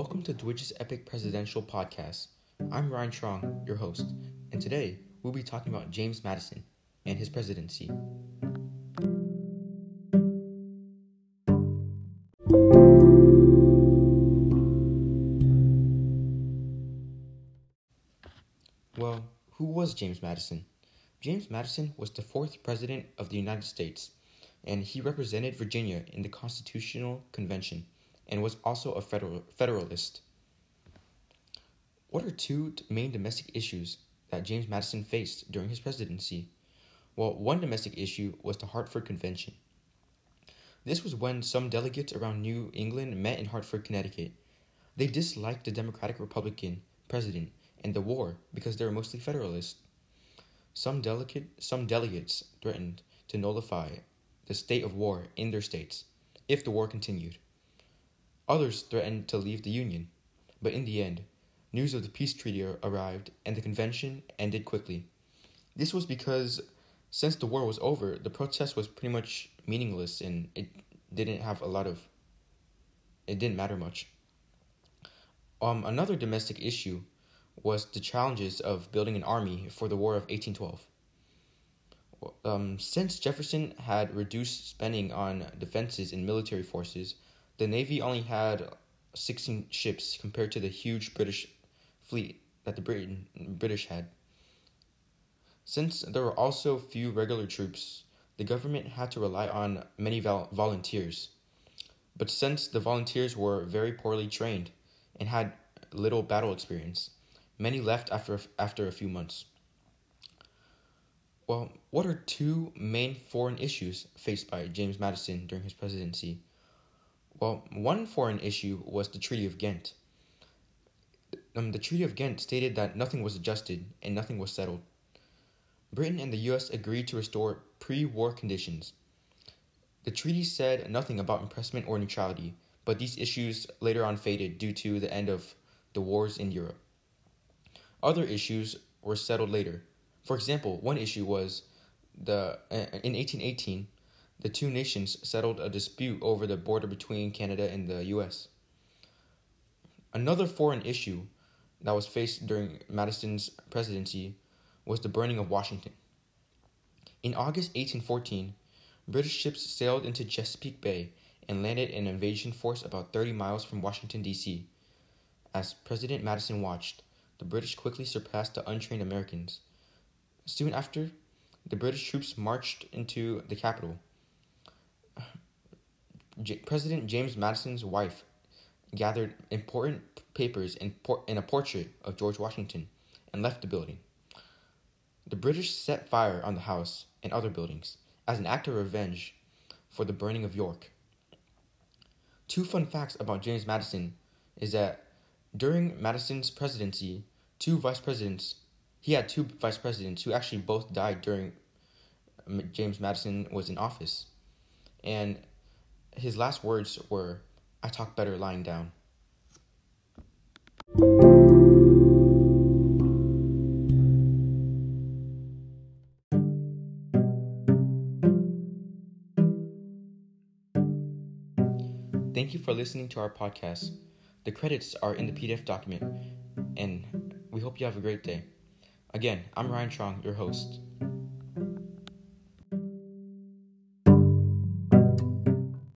Welcome to Twitch's Epic Presidential Podcast. I'm Ryan Strong, your host, and today we'll be talking about James Madison and his presidency. Well, who was James Madison? James Madison was the fourth president of the United States, and he represented Virginia in the Constitutional Convention and was also a federal, Federalist. What are two main domestic issues that James Madison faced during his presidency? Well, one domestic issue was the Hartford Convention. This was when some delegates around New England met in Hartford, Connecticut. They disliked the Democratic Republican president and the war because they were mostly Federalists. Some delegate some delegates threatened to nullify the state of war in their states if the war continued. Others threatened to leave the Union, but in the end, news of the peace treaty arrived and the convention ended quickly. This was because since the war was over, the protest was pretty much meaningless and it didn't have a lot of it didn't matter much. Um, another domestic issue was the challenges of building an army for the War of 1812. Um, since Jefferson had reduced spending on defenses and military forces, the Navy only had 16 ships compared to the huge British fleet that the British had. Since there were also few regular troops, the government had to rely on many vol- volunteers. But since the volunteers were very poorly trained and had little battle experience, many left after after a few months. Well, what are two main foreign issues faced by James Madison during his presidency? Well, one foreign issue was the Treaty of Ghent. Um, the Treaty of Ghent stated that nothing was adjusted and nothing was settled. Britain and the US agreed to restore pre war conditions. The treaty said nothing about impressment or neutrality, but these issues later on faded due to the end of the wars in Europe. Other issues were settled later. For example, one issue was the uh, in 1818 the two nations settled a dispute over the border between Canada and the US. Another foreign issue that was faced during Madison's presidency was the burning of Washington. In August 1814, British ships sailed into Chesapeake Bay and landed an invasion force about 30 miles from Washington, D.C. As President Madison watched, the British quickly surpassed the untrained Americans. Soon after, the British troops marched into the capital. J- President James Madison's wife gathered important papers and, por- a portrait of George Washington and left the building. The British set fire on the house and other buildings as an act of revenge for the burning of York. Two fun facts about James Madison is that during Madison's presidency, two vice presidents, he had two vice presidents who actually both died during um, James Madison was in office. And his last words were, I talk better lying down. Thank you for listening to our podcast. The credits are in the PDF document, and we hope you have a great day. Again, I'm Ryan Chong, your host.